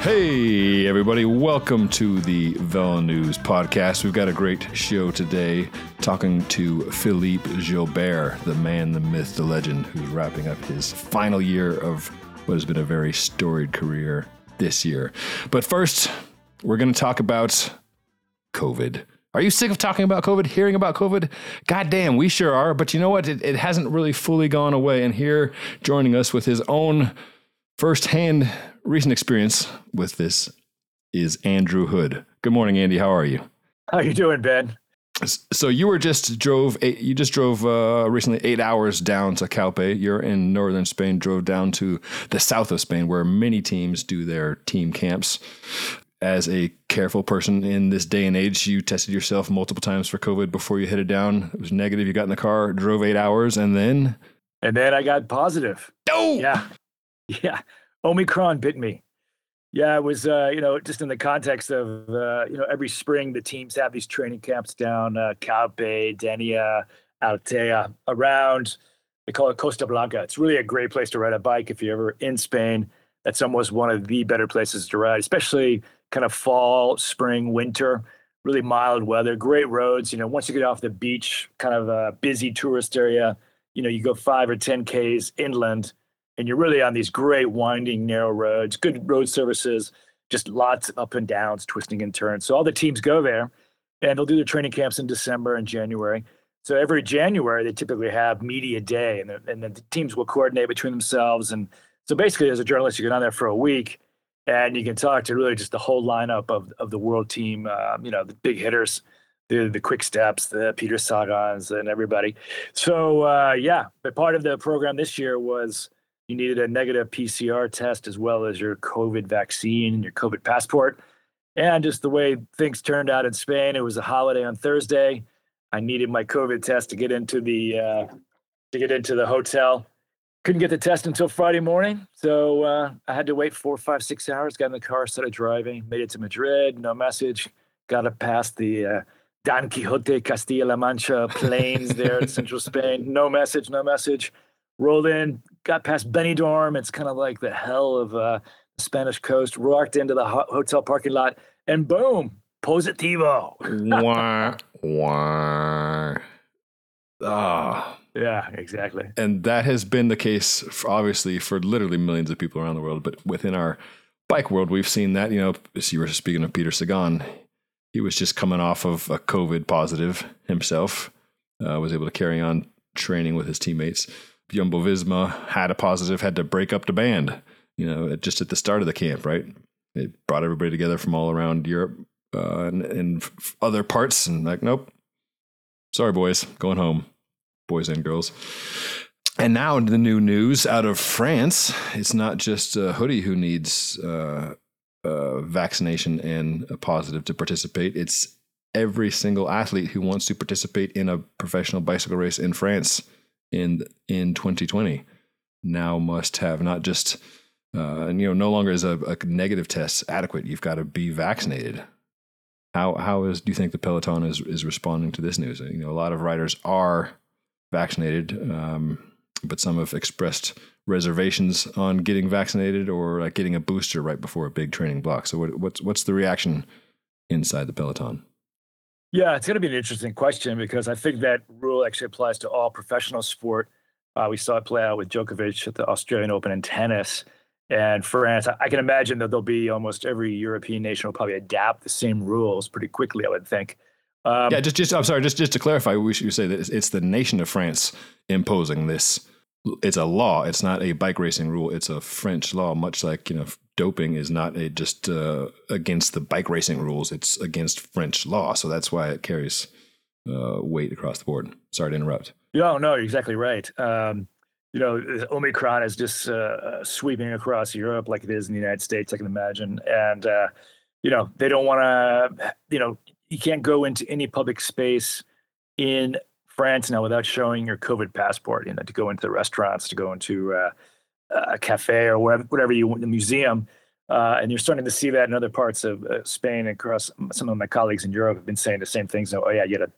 Hey, everybody, welcome to the Velo News podcast. We've got a great show today talking to Philippe Gilbert, the man, the myth, the legend, who's wrapping up his final year of what has been a very storied career this year. But first, we're going to talk about COVID. Are you sick of talking about COVID, hearing about COVID? God damn, we sure are. But you know what? It, it hasn't really fully gone away. And here, joining us with his own firsthand recent experience with this is Andrew Hood. Good morning, Andy. How are you? How you doing, Ben? So you were just drove eight, you just drove uh, recently eight hours down to Calpe. You're in northern Spain. Drove down to the south of Spain, where many teams do their team camps. As a careful person in this day and age, you tested yourself multiple times for COVID before you headed down. It was negative. You got in the car, drove eight hours, and then and then I got positive. Oh, yeah, yeah. Omicron bit me. Yeah, it was, uh, you know, just in the context of, uh, you know, every spring the teams have these training camps down uh, Calpe, Denia, Altea, around, they call it Costa Blanca. It's really a great place to ride a bike if you're ever in Spain. That's almost one of the better places to ride, especially kind of fall, spring, winter, really mild weather, great roads. You know, once you get off the beach, kind of a busy tourist area, you know, you go five or 10 Ks inland and you're really on these great winding narrow roads good road services just lots of up and downs twisting and turns. So all the teams go there and they'll do their training camps in december and january. So every january they typically have media day and, and the teams will coordinate between themselves. And so basically as a journalist you get on there for a week and you can talk to really just the whole lineup of, of the world team um, you know the big hitters the the quick steps the peter sagans and everybody. So uh, yeah but part of the program this year was you needed a negative PCR test as well as your COVID vaccine and your COVID passport. And just the way things turned out in Spain, it was a holiday on Thursday. I needed my COVID test to get into the uh, to get into the hotel. Couldn't get the test until Friday morning, so uh, I had to wait four, five, six hours. Got in the car, started driving, made it to Madrid. No message. Got to pass the uh, Don Quixote Castilla-La Mancha plains there in central Spain. No message. No message rolled in, got past Benidorm. It's kind of like the hell of uh, the Spanish coast. Walked into the ho- hotel parking lot, and boom, positivo. wah, wah. Ah. Yeah, exactly. And that has been the case, for, obviously, for literally millions of people around the world. But within our bike world, we've seen that. You know, as you were speaking of Peter Sagan, he was just coming off of a COVID positive himself, uh, was able to carry on training with his teammates. Jumbo Visma had a positive, had to break up the band, you know, just at the start of the camp, right? It brought everybody together from all around Europe uh, and, and other parts, and like, nope, sorry, boys, going home, boys and girls. And now the new news out of France. It's not just uh, Hoodie who needs uh, uh, vaccination and a positive to participate. It's every single athlete who wants to participate in a professional bicycle race in France in in 2020 now must have not just uh, and you know no longer is a, a negative test adequate. You've got to be vaccinated. How how is do you think the peloton is is responding to this news? You know, a lot of riders are vaccinated, um, but some have expressed reservations on getting vaccinated or like getting a booster right before a big training block. So what, what's what's the reaction inside the peloton? Yeah, it's going to be an interesting question because I think that rule actually applies to all professional sport. Uh, we saw it play out with Djokovic at the Australian Open in tennis. And France, I can imagine that there'll be almost every European nation will probably adapt the same rules pretty quickly, I would think. Um, yeah, just, just, I'm sorry, just, just to clarify, we should say that it's, it's the nation of France imposing this. It's a law. It's not a bike racing rule. It's a French law, much like you know doping is not a, just uh, against the bike racing rules; it's against French law. So that's why it carries uh, weight across the board. Sorry to interrupt. No, no, you're exactly right. Um, you know, Omicron is just uh, sweeping across Europe like it is in the United States. I can imagine, and uh, you know, they don't want to. You know, you can't go into any public space in France now without showing your COVID passport. You know, to go into the restaurants, to go into uh, a cafe or whatever, whatever you want, the museum. Uh, and you're starting to see that in other parts of uh, Spain and across some of my colleagues in Europe have been saying the same things. Oh yeah, you got to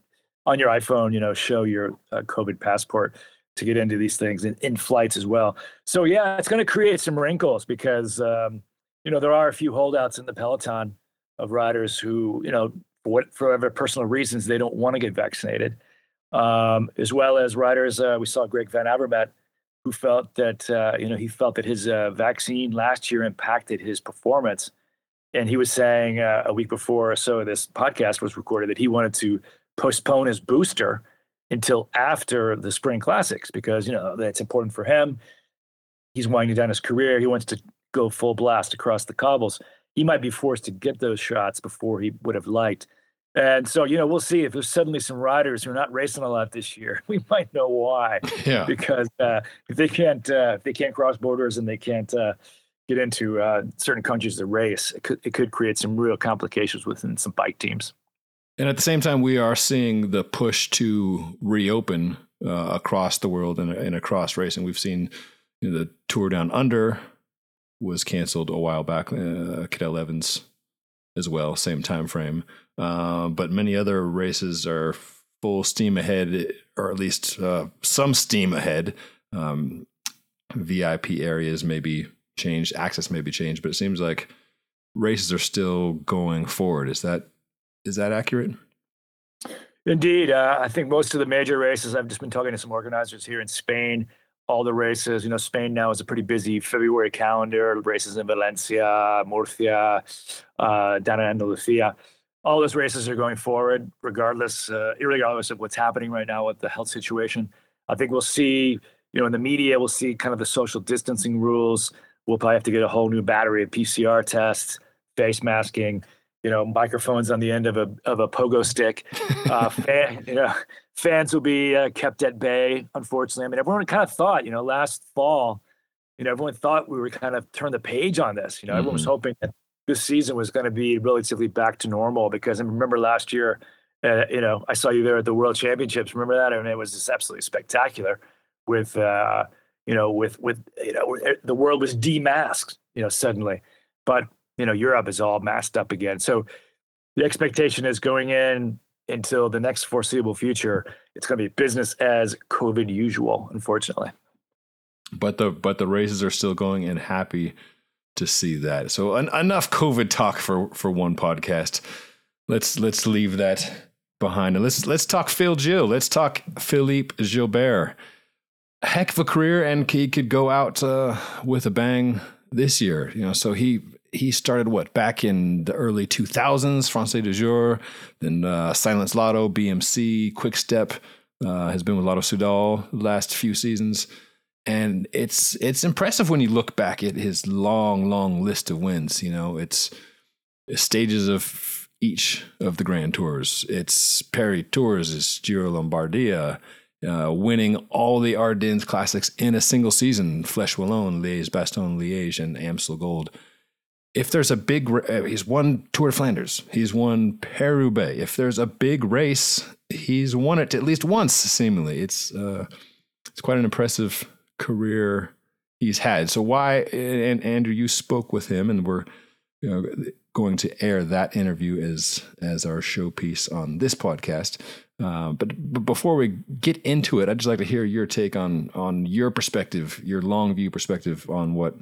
on your iPhone, you know, show your uh, COVID passport to get into these things in, in flights as well. So yeah, it's going to create some wrinkles because um, you know, there are a few holdouts in the peloton of riders who, you know, for whatever personal reasons they don't want to get vaccinated, um, as well as riders. Uh, we saw Greg Van Avermaet, who felt that uh, you know he felt that his uh, vaccine last year impacted his performance, and he was saying uh, a week before or so this podcast was recorded that he wanted to postpone his booster until after the spring classics because you know that's important for him. He's winding down his career. He wants to go full blast across the cobbles he might be forced to get those shots before he would have liked. And so, you know, we'll see if there's suddenly some riders who are not racing a lot this year. We might know why. Yeah. Because uh, if they can't, uh, if they can't cross borders and they can't uh, get into uh, certain countries to race, it could it could create some real complications within some bike teams. And at the same time, we are seeing the push to reopen uh, across the world and, and across racing. We've seen you know, the Tour Down Under was canceled a while back. Uh, Cadel Evans as well, same time frame. Uh, but many other races are full steam ahead, or at least uh, some steam ahead. Um, VIP areas may be changed, access may be changed, but it seems like races are still going forward. Is that is that accurate? Indeed, uh, I think most of the major races. I've just been talking to some organizers here in Spain all the races. You know, Spain now is a pretty busy February calendar. Races in Valencia, Murcia, uh, down in Andalusia. All those races are going forward, regardless, uh, regardless of what's happening right now with the health situation. I think we'll see, you know, in the media, we'll see kind of the social distancing rules. We'll probably have to get a whole new battery of PCR tests, face masking you know, microphones on the end of a of a pogo stick. Uh, fan, you know, fans will be uh, kept at bay. Unfortunately, I mean, everyone kind of thought, you know, last fall, you know, everyone thought we were kind of turn the page on this. You know, mm-hmm. everyone was mm-hmm. hoping that this season was going to be relatively back to normal because I remember last year, uh, you know, I saw you there at the World Championships. Remember that? I and mean, it was just absolutely spectacular. With uh, you know, with with you know, the world was demasked. You know, suddenly, but you know, Europe is all masked up again. So the expectation is going in until the next foreseeable future, it's going to be business as COVID usual, unfortunately. But the but the races are still going and happy to see that. So en- enough COVID talk for for one podcast. Let's let's leave that behind and let's let's talk Phil Gill. Let's talk Philippe Gilbert. Heck of a career, and he could go out uh, with a bang this year. You know, so he he started what back in the early 2000s, Française des Jeux, then uh, Silence Lotto, BMC, Quick Step, uh, has been with Lotto Soudal the last few seasons. And it's it's impressive when you look back at his long, long list of wins. You know, it's stages of each of the Grand Tours. It's Paris Tours, it's Giro Lombardia, uh, winning all the Ardennes Classics in a single season: Flèche Wallonne, Liège, Bastogne, Liège, and Amstel Gold if there's a big, uh, he's won Tour de Flanders, he's won Paris If there's a big race, he's won it at least once. Seemingly, it's uh, it's quite an impressive career he's had. So why? And Andrew, you spoke with him, and we're you know, going to air that interview as as our showpiece on this podcast. Uh, but, but before we get into it, I'd just like to hear your take on on your perspective, your long view perspective on what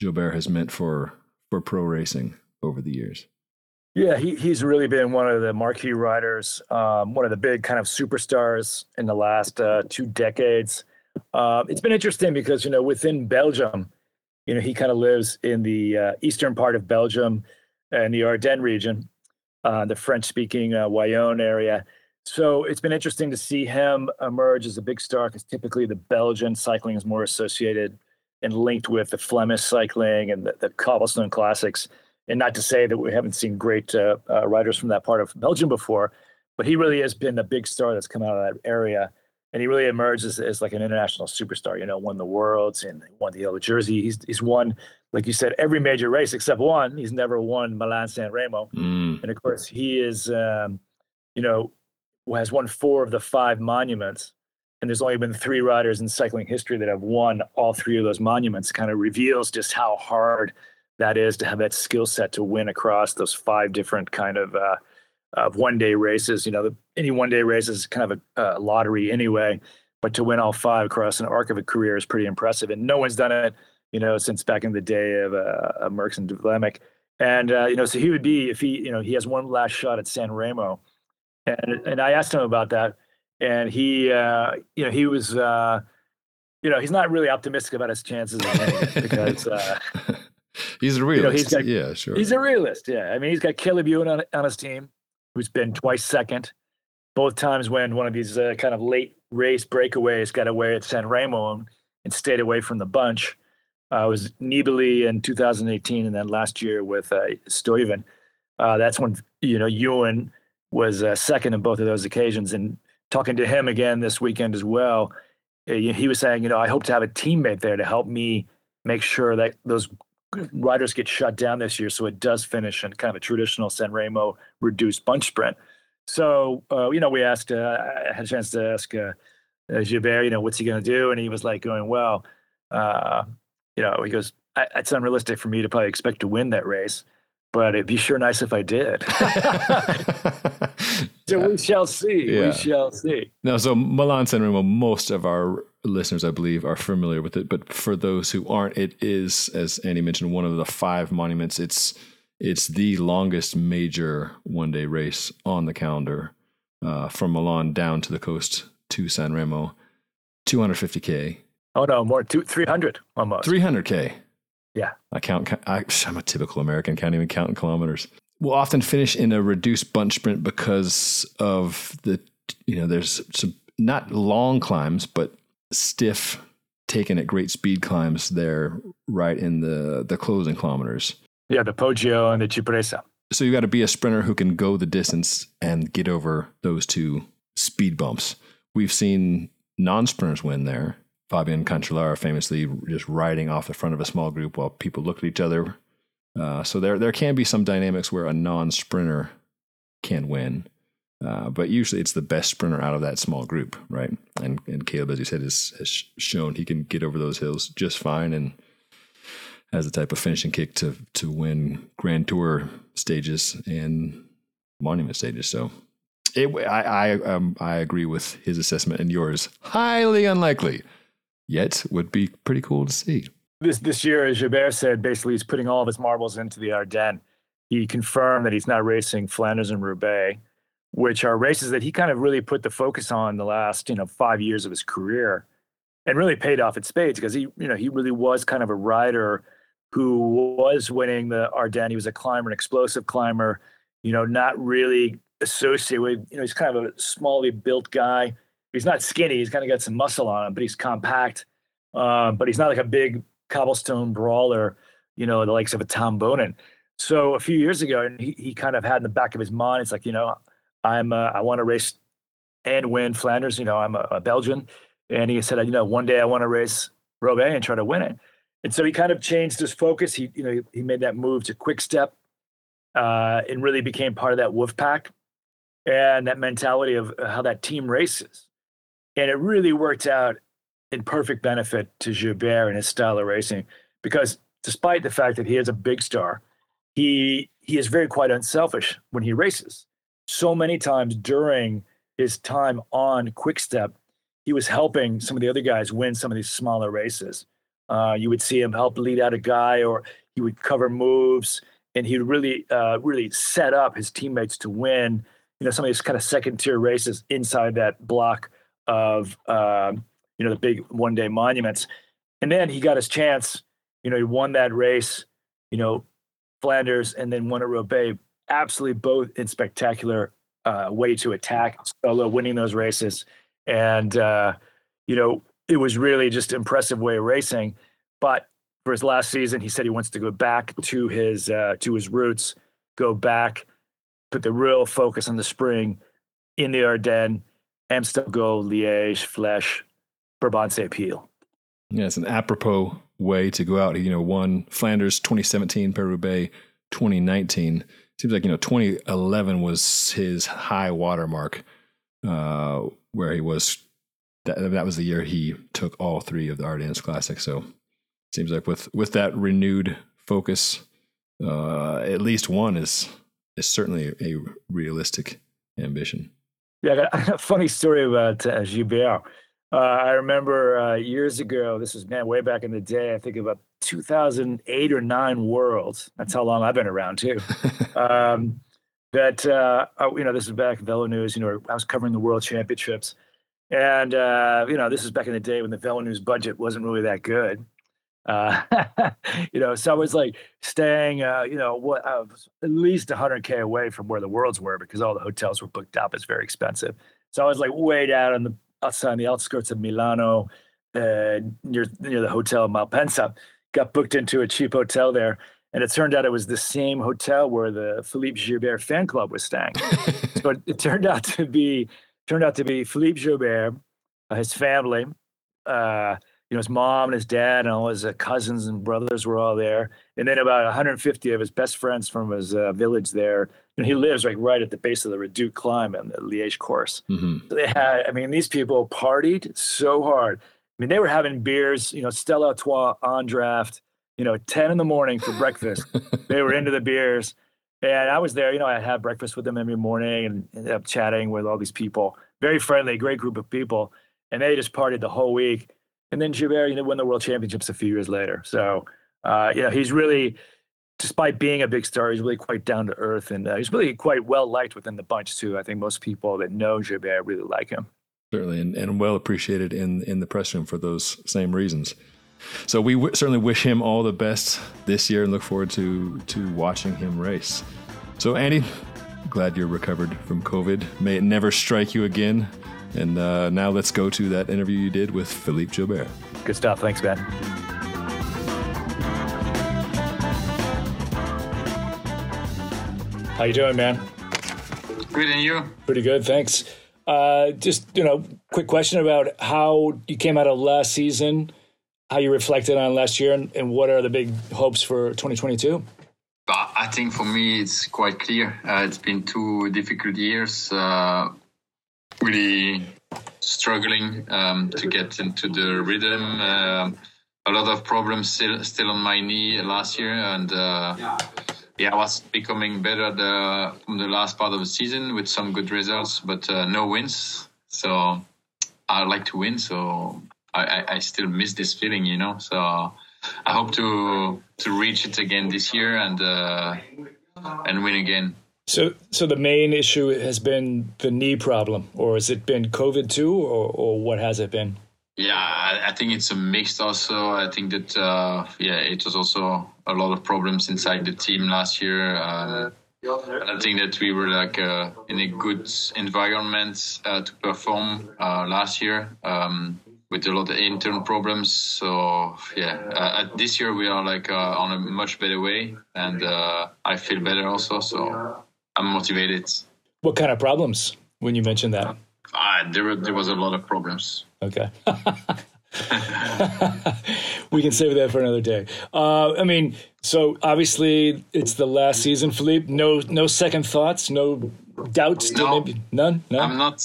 Gilbert has meant for for pro racing over the years. Yeah, he, he's really been one of the marquee riders, um, one of the big kind of superstars in the last uh, two decades. Uh, it's been interesting because, you know, within Belgium, you know, he kind of lives in the uh, eastern part of Belgium and the Ardennes region, uh, the French speaking uh, Wallon area. So it's been interesting to see him emerge as a big star because typically the Belgian cycling is more associated and linked with the Flemish cycling and the, the cobblestone classics. And not to say that we haven't seen great uh, uh, riders from that part of Belgium before, but he really has been a big star that's come out of that area. And he really emerged as, as like an international superstar, you know, won the worlds and won the yellow jersey. He's, he's won, like you said, every major race except one. He's never won Milan San Remo. Mm. And of course, he is, um, you know, has won four of the five monuments and there's only been three riders in cycling history that have won all three of those monuments kind of reveals just how hard that is to have that skill set to win across those five different kind of uh, of one day races you know the, any one day race is kind of a, a, lottery anyway but to win all five across an arc of a career is pretty impressive and no one's done it you know, since back in the day of uh, Merckx and De Vlaeminck. And, uh, you know, so he would be, if he, you know, he has one last shot at San Remo. And, and I asked him about that. And he, uh, you know, he was, uh, you know, he's not really optimistic about his chances because uh, he's a realist. You know, he's got, yeah, sure. He's a realist. Yeah. I mean, he's got Caleb Ewan on, on his team, who's been twice second, both times when one of these uh, kind of late race breakaways got away at San Remo and, and stayed away from the bunch. Uh, was Nibali in 2018, and then last year with uh, Stuyven. Uh, that's when you know Ewan was uh, second in both of those occasions. And talking to him again this weekend as well, uh, he was saying, you know, I hope to have a teammate there to help me make sure that those riders get shut down this year, so it does finish in kind of a traditional San Remo reduced bunch sprint. So uh, you know, we asked. Uh, I had a chance to ask uh, Gilbert, you know, what's he going to do, and he was like, going, well you know, he goes, it's unrealistic for me to probably expect to win that race, but it'd be sure nice if I did. so yeah. we shall see. Yeah. We shall see. Now, so Milan San Remo, most of our listeners, I believe, are familiar with it. But for those who aren't, it is, as Andy mentioned, one of the five monuments. It's it's the longest major one day race on the calendar uh, from Milan down to the coast to San Remo, 250k. Oh no, more two, 300 almost. 300k. Yeah. I count. I, I'm a typical American. Can't even count in kilometers. We'll often finish in a reduced bunch sprint because of the, you know, there's some not long climbs, but stiff, taken at great speed climbs there, right in the the closing kilometers. Yeah, the Poggio and the Cipressa. So you got to be a sprinter who can go the distance and get over those two speed bumps. We've seen non-sprinters win there Fabian Cancellara famously just riding off the front of a small group while people look at each other. Uh, so there there can be some dynamics where a non sprinter can win, uh, but usually it's the best sprinter out of that small group, right? And and Caleb, as you said, has, has shown he can get over those hills just fine and has the type of finishing kick to to win Grand Tour stages and monument stages. So it, I I um, I agree with his assessment and yours. Highly unlikely yet would be pretty cool to see. This this year, as Gilbert said, basically he's putting all of his marbles into the Ardennes. He confirmed that he's not racing Flanders and Roubaix, which are races that he kind of really put the focus on the last you know five years of his career, and really paid off at spades because he you know he really was kind of a rider who was winning the Ardennes. He was a climber, an explosive climber. You know, not really associated with you know he's kind of a smallly built guy he's not skinny. He's kind of got some muscle on him, but he's compact. Uh, but he's not like a big cobblestone brawler, you know, the likes of a Tom Boonen. So a few years ago, and he, he kind of had in the back of his mind, it's like, you know, I'm uh, I want to race and win Flanders. You know, I'm a, a, Belgian, and he said, you know, one day I want to race Roubaix and try to win it. And so he kind of changed his focus. He, you know, he, he made that move to Quick Step, uh, and really became part of that Wolf Pack and that mentality of how that team races. And it really worked out in perfect benefit to Gilbert and his style of racing because despite the fact that he is a big star, he he is very quite unselfish when he races. So many times during his time on Quickstep, he was helping some of the other guys win some of these smaller races. Uh, you would see him help lead out a guy, or he would cover moves, and he would really, uh, really set up his teammates to win. You know, some of these kind of second tier races inside that block of uh, you know the big one day monuments. And then he got his chance. You know, he won that race. You know, Flanders, and then won at Roubaix. Absolutely, both in spectacular uh, way to attack solo, winning those races, and uh, you know it was really just impressive way of racing. But for his last season, he said he wants to go back to his uh, to his roots, go back, put the real focus on the spring in the Ardennes, Amstel Liège, Flèche, Brabantse Pijl. Yeah, it's an apropos way to go out. You know, won Flanders 2017, Paris 2019. Seems like, you know, 2011 was his high watermark uh, where he was. That, that was the year he took all three of the Ardennes Classics. So seems like with with that renewed focus, uh, at least one is is certainly a realistic ambition. Yeah, a funny story about uh, Gilbert. Uh, I remember uh, years ago, this was man way back in the day. I think about 2008 or nine Worlds. That's how long I've been around too. um, that uh, oh, you know, this is back Velo News. You know, I was covering the World Championships, and uh, you know, this is back in the day when the Velo News budget wasn't really that good. Uh, you know, so I was like staying, uh, you know, what uh, at least 100k away from where the worlds were because all the hotels were booked up. It's very expensive. So I was like way down on the outside on the outskirts of Milano, uh, near near the hotel Malpensa. Got booked into a cheap hotel there, and it turned out it was the same hotel where the Philippe Gilbert fan club was staying. so it, it, turned out to be turned out to be Philippe Gilbert, uh, his family. Uh, you know, his mom and his dad and all his uh, cousins and brothers were all there. And then about 150 of his best friends from his uh, village there. And he lives like right at the base of the Redoute climb and the Liège course. Mm-hmm. So they had, I mean, these people partied so hard. I mean, they were having beers, you know, Stella Artois on draft, you know, 10 in the morning for breakfast. they were into the beers. And I was there, you know, I had breakfast with them every morning and ended up chatting with all these people. Very friendly, great group of people. And they just partied the whole week and then Gilbert, you know, won the World Championships a few years later. So, uh, you know, he's really, despite being a big star, he's really quite down to earth, and uh, he's really quite well liked within the bunch too. I think most people that know Gilbert really like him. Certainly, and, and well appreciated in in the press room for those same reasons. So we w- certainly wish him all the best this year, and look forward to to watching him race. So Andy, glad you're recovered from COVID. May it never strike you again. And uh, now let's go to that interview you did with Philippe Gilbert. Good stuff. Thanks, Ben. How you doing, man? Good, and you? Pretty good, thanks. Uh, just you know, quick question about how you came out of last season, how you reflected on last year, and, and what are the big hopes for 2022? I think for me it's quite clear. Uh, it's been two difficult years. Uh, really struggling um, to get into the rhythm. Um, a lot of problems still still on my knee last year, and uh, yeah, I was becoming better the, from the last part of the season with some good results, but uh, no wins. So I like to win, so I, I, I, still miss this feeling, you know. So I hope to to reach it again this year and uh, and win again. So, so the main issue has been the knee problem, or has it been COVID too, or, or what has it been? Yeah, I think it's a mix. Also, I think that uh, yeah, it was also a lot of problems inside the team last year. Uh, I think that we were like uh, in a good environment uh, to perform uh, last year um, with a lot of internal problems. So yeah, uh, this year we are like on a much better way, and I feel better also. So I'm motivated. What kind of problems when you mentioned that? Uh, there, there was a lot of problems. Okay. we can save that for another day. Uh, I mean, so obviously it's the last season, Philippe. No, no second thoughts, no doubts. No, maybe none. No, I'm not.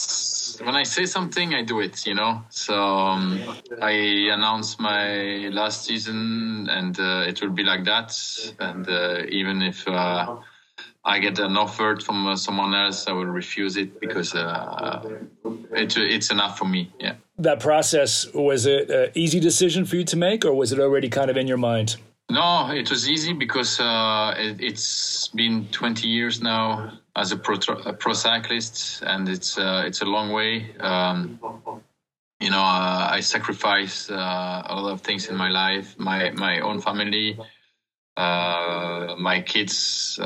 When I say something, I do it. You know. So um, I announced my last season, and uh, it will be like that. And uh, even if uh, I get an offer from uh, someone else, I will refuse it because uh, it, it's enough for me. Yeah. That process was it an easy decision for you to make, or was it already kind of in your mind? No, it was easy because uh, it, has been 20 years now as a pro, a pro cyclist, and it's uh, it's a long way. Um, you know, uh, I sacrificed uh, a lot of things in my life, my my own family, my kids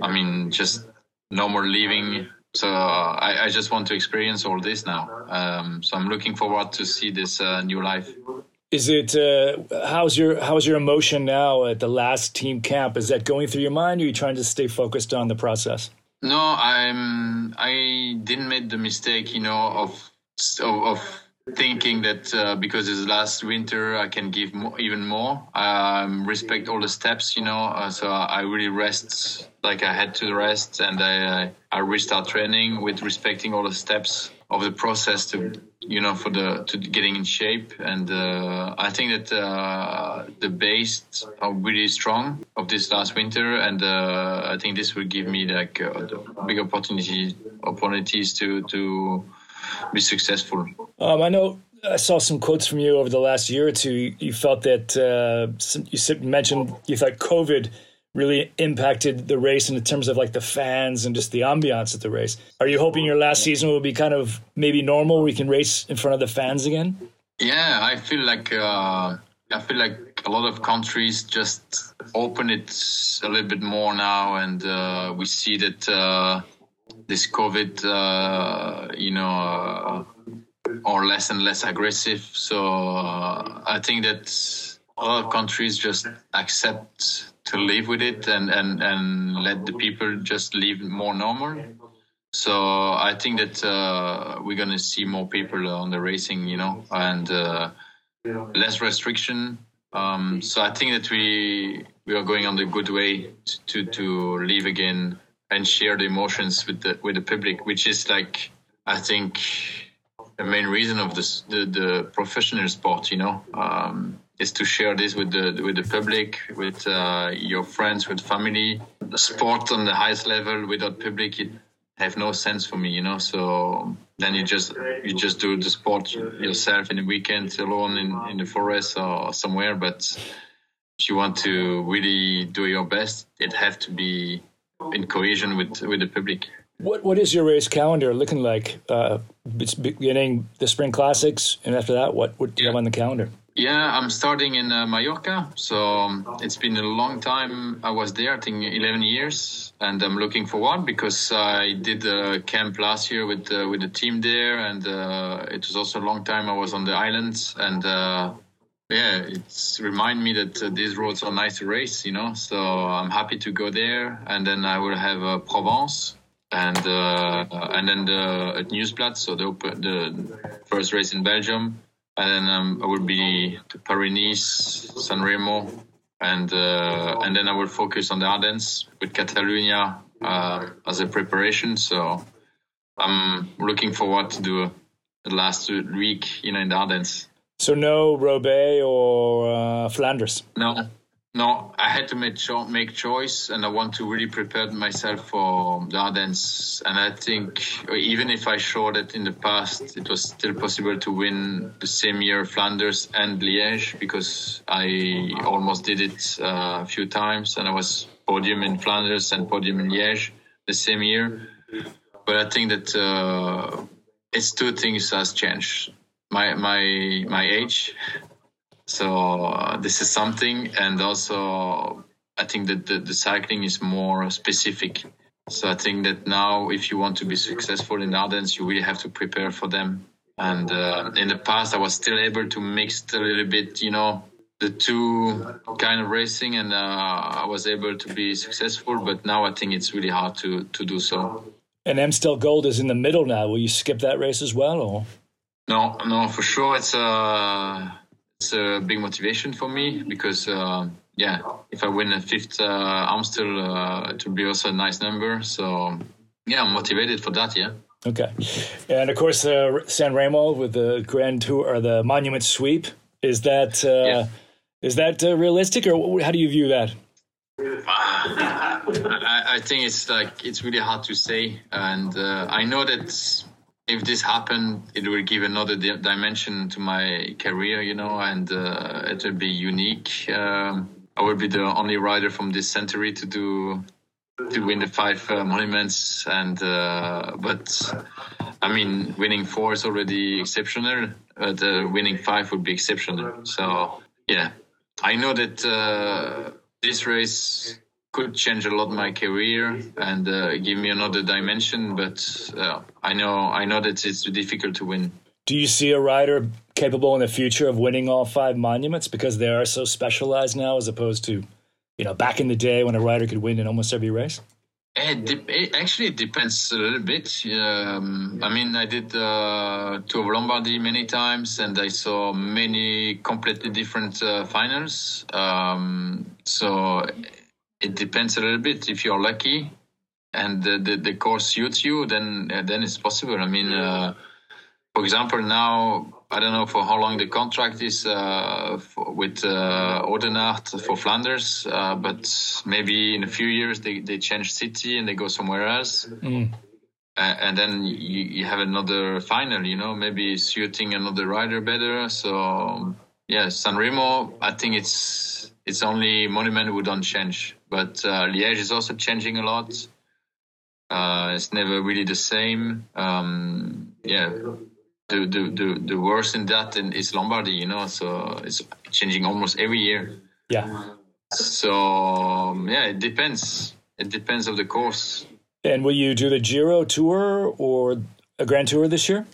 I mean, just no more leaving. So I, I just want to experience all this now. Um, so I'm looking forward to see this uh, new life. Is it uh, how's your how's your emotion now at the last team camp? Is that going through your mind? Or are you trying to stay focused on the process? No, I'm. I didn't make the mistake, you know, of of, of thinking that uh, because it's last winter I can give more, even more. Um, respect all the steps, you know. Uh, so I really rest like I had to rest, and I I restart training with respecting all the steps of the process to you know for the to getting in shape. And uh, I think that uh, the base are really strong of this last winter, and uh, I think this will give me like uh, big opportunity opportunities to to be successful. Um, I know I saw some quotes from you over the last year or two. You felt that uh, you mentioned you thought COVID really impacted the race in terms of like the fans and just the ambiance at the race. Are you hoping your last season will be kind of maybe normal? We can race in front of the fans again. Yeah, I feel like uh, I feel like a lot of countries just open it a little bit more now, and uh, we see that uh, this COVID, uh, you know, uh, are less and less aggressive. So uh, I think that of countries just accept to live with it and, and, and let the people just live more normal. So I think that uh, we're gonna see more people on the racing, you know, and uh, less restriction. Um, so I think that we we are going on the good way to to live again and share the emotions with the with the public, which is like I think the main reason of this the, the professional sport. You know, um, is to share this with the with the public, with uh, your friends, with family. The sport on the highest level without public, it have no sense for me. You know, so then you just you just do the sport yourself in the weekend alone in in the forest or somewhere, but. If you want to really do your best, it have to be in cohesion with with the public. What what is your race calendar looking like? Uh, it's beginning the spring classics, and after that, what what do you have on the calendar? Yeah, I'm starting in uh, Mallorca, so um, it's been a long time. I was there, I think 11 years, and I'm looking forward because I did a camp last year with uh, with the team there, and uh, it was also a long time I was on the islands, and uh, yeah, it's remind me that uh, these roads are nice to race, you know. So I'm happy to go there, and then I will have uh, Provence, and uh, and then the Het Nieuwsblad, so the the first race in Belgium, and then um, I will be to Paris Nice, San Remo, and uh, and then I will focus on the Ardennes with Catalonia uh, as a preparation. So I'm looking forward to do the last week, you know, in the Ardennes. So no Roubaix or uh, Flanders. No, no. I had to make cho- make choice, and I want to really prepare myself for the Ardennes. And I think even if I showed that in the past, it was still possible to win the same year Flanders and Liège because I almost did it uh, a few times, and I was podium in Flanders and podium in Liège the same year. But I think that uh, it's two things has changed my my my age. So uh, this is something, and also I think that the, the cycling is more specific. So I think that now, if you want to be successful in Ardennes, you really have to prepare for them. And uh, in the past, I was still able to mix a little bit, you know, the two kind of racing, and uh, I was able to be successful. But now I think it's really hard to to do so. And Amstel Gold is in the middle now. Will you skip that race as well, or? No, no, for sure. It's a it's a big motivation for me because uh, yeah, if I win a fifth uh, Amstel, uh, it will be also a nice number. So yeah, I'm motivated for that. Yeah. Okay, and of course, uh, San Remo with the Grand Tour or the Monument Sweep. Is that uh, yeah. is that uh, realistic, or how do you view that? I, I, think it's like it's really hard to say, and uh, I know that if this happened, it will give another di- dimension to my career, you know, and uh, it will be unique. Um, I will be the only rider from this century to do to win the five uh, monuments, and uh, but I mean, winning four is already exceptional, but uh, winning five would be exceptional. So yeah, I know that uh, this race could change a lot my career and uh, give me another dimension. But uh, I know I know that it's difficult to win. Do you see a rider capable in the future of winning all five monuments because they are so specialized now, as opposed to you know back in the day when a rider could win in almost every race? It, de- it actually depends a little bit. Um, I mean, I did uh, Tour of Lombardy many times, and I saw many completely different uh, finals. Um, so it depends a little bit. If you're lucky and the, the, the course suits you, then uh, then it's possible. I mean, uh, for example, now I don't know for how long the contract is uh, for, with uh, for Flanders, uh, but maybe in a few years they, they change city and they go somewhere else. Mm. and then you, you have another final. You know, maybe suiting another rider better. So yeah, San Remo. I think it's it's only Monument who don't change, but uh, Liège is also changing a lot. Uh, it's never really the same. Um, yeah, the, the the the worst in that is Lombardy. You know, so it's changing almost every year. Yeah. So um, yeah, it depends. It depends of the course. And will you do the Giro tour or a Grand Tour this year?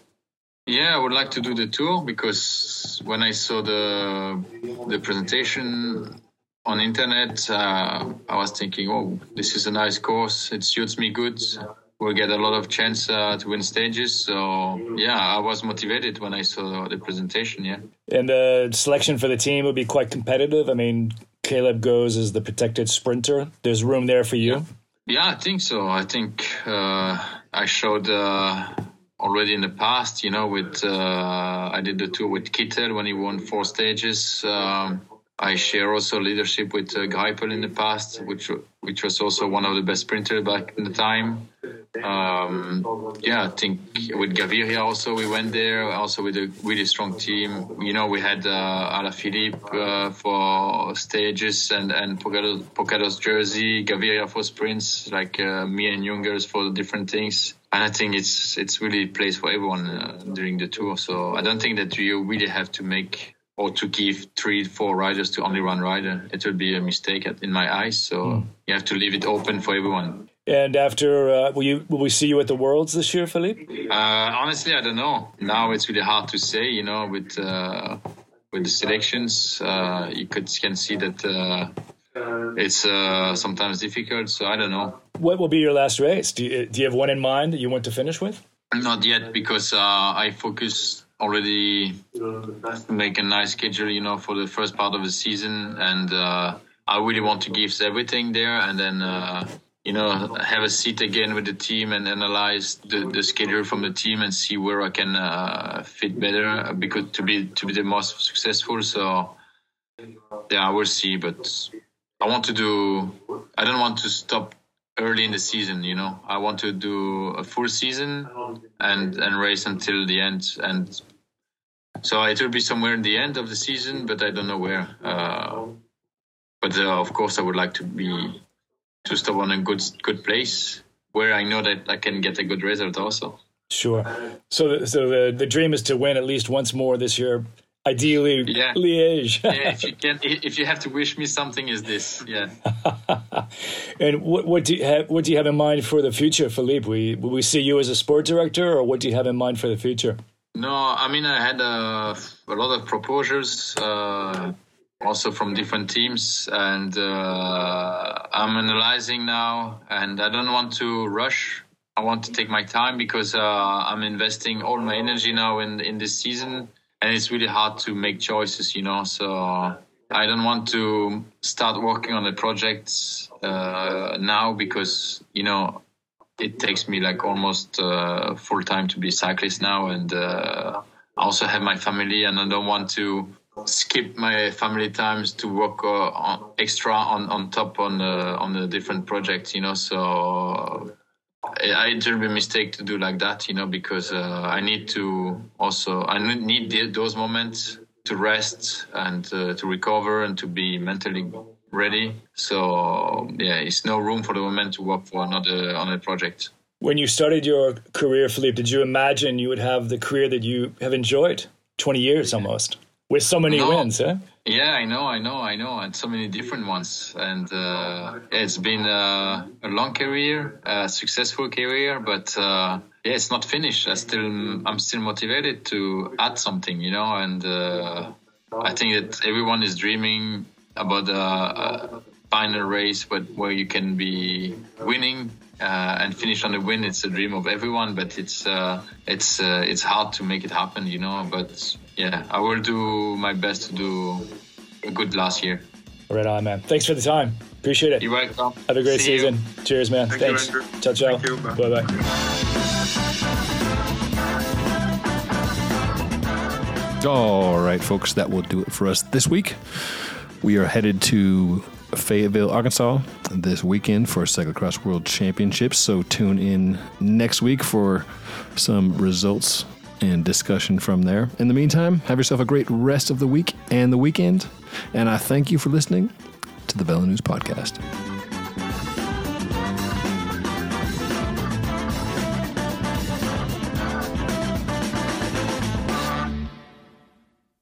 Yeah, I would like to do the tour because when I saw the the presentation on internet, uh, I was thinking, oh, this is a nice course. It suits me good. We'll get a lot of chance uh, to win stages. So yeah, I was motivated when I saw the presentation. Yeah. And the selection for the team would be quite competitive. I mean, Caleb goes as the protected sprinter. There's room there for you. Yeah, yeah I think so. I think uh, I showed uh, already in the past. You know, with uh, I did the tour with Kittel when he won four stages. Um, I share also leadership with uh, Greipel in the past, which which was also one of the best sprinters back in the time. Um, yeah, I think with Gaviria also we went there, also with a really strong team. You know, we had uh, Alaphilippe uh, for stages and and polka dots jersey, Gaviria for sprints, like uh, me and Jungels for different things. And I think it's it's really place for everyone uh, during the tour. So I don't think that you really have to make or to give three, four riders to only one rider. It would be a mistake in my eyes. So mm. you have to leave it open for everyone. And after, uh, will you will we see you at the Worlds this year, Philippe? Uh, honestly, I don't know. Now it's really hard to say. You know, with uh, with the selections, uh, you could can see that uh, it's uh, sometimes difficult. So I don't know. What will be your last race? Do you, do you have one in mind that you want to finish with? Not yet, because I focus already make a nice schedule, you know, for the first part of the season, and uh, I really want to give everything there, and then uh, you know have a seat again with the team and analyze the, the schedule from the team and see where I can uh, fit better uh, because to be to be the most successful. So yeah, we'll see, but I want to do. I don't want to stop early in the season you know i want to do a full season and and race until the end and so it will be somewhere in the end of the season but i don't know where uh, but uh, of course i would like to be to stop on a good good place where i know that i can get a good result also sure so so the the dream is to win at least once more this year Ideally, yeah. Liège. yeah, if you can, if you have to wish me something, is this? Yeah. and what what do you have? What do you have in mind for the future, Philippe? We will we see you as a sport director, or what do you have in mind for the future? No, I mean I had a, a lot of proposals, uh, also from different teams, and uh, I'm analyzing now, and I don't want to rush. I want to take my time because uh, I'm investing all my energy now in in this season and it's really hard to make choices, you know. So I don't want to start working on the projects uh, now because you know it takes me like almost uh, full time to be a cyclist now, and uh, I also have my family, and I don't want to skip my family times to work uh, on, extra on, on top on the on the different projects, you know. So I it would be a mistake to do like that, you know, because uh, I need to also I need those moments to rest and uh, to recover and to be mentally ready. So yeah, it's no room for the moment to work for another another project. When you started your career, Philippe, did you imagine you would have the career that you have enjoyed? Twenty years almost with so many no. wins, huh? Yeah, I know, I know, I know, and so many different ones. And uh, it's been a, a, long career, a successful career, but uh, yeah, it's not finished. I still, I'm still motivated to add something, you know. And uh, I think that everyone is dreaming about a, a final race, but where you can be winning uh, and finish on the win. It's a dream of everyone, but it's uh, it's uh, it's hard to make it happen, you know. But yeah, I will do my best to do a good last year. Right on, man. Thanks for the time. Appreciate it. You're welcome. Have a great See season. You. Cheers, man. Thank Thanks. You, ciao, ciao. Bye bye. All right, folks, that will do it for us this week. We are headed to Fayetteville, Arkansas this weekend for Cyclocross World Championships. So tune in next week for some results and discussion from there. In the meantime, have yourself a great rest of the week and the weekend. And I thank you for listening to the Velo News Podcast.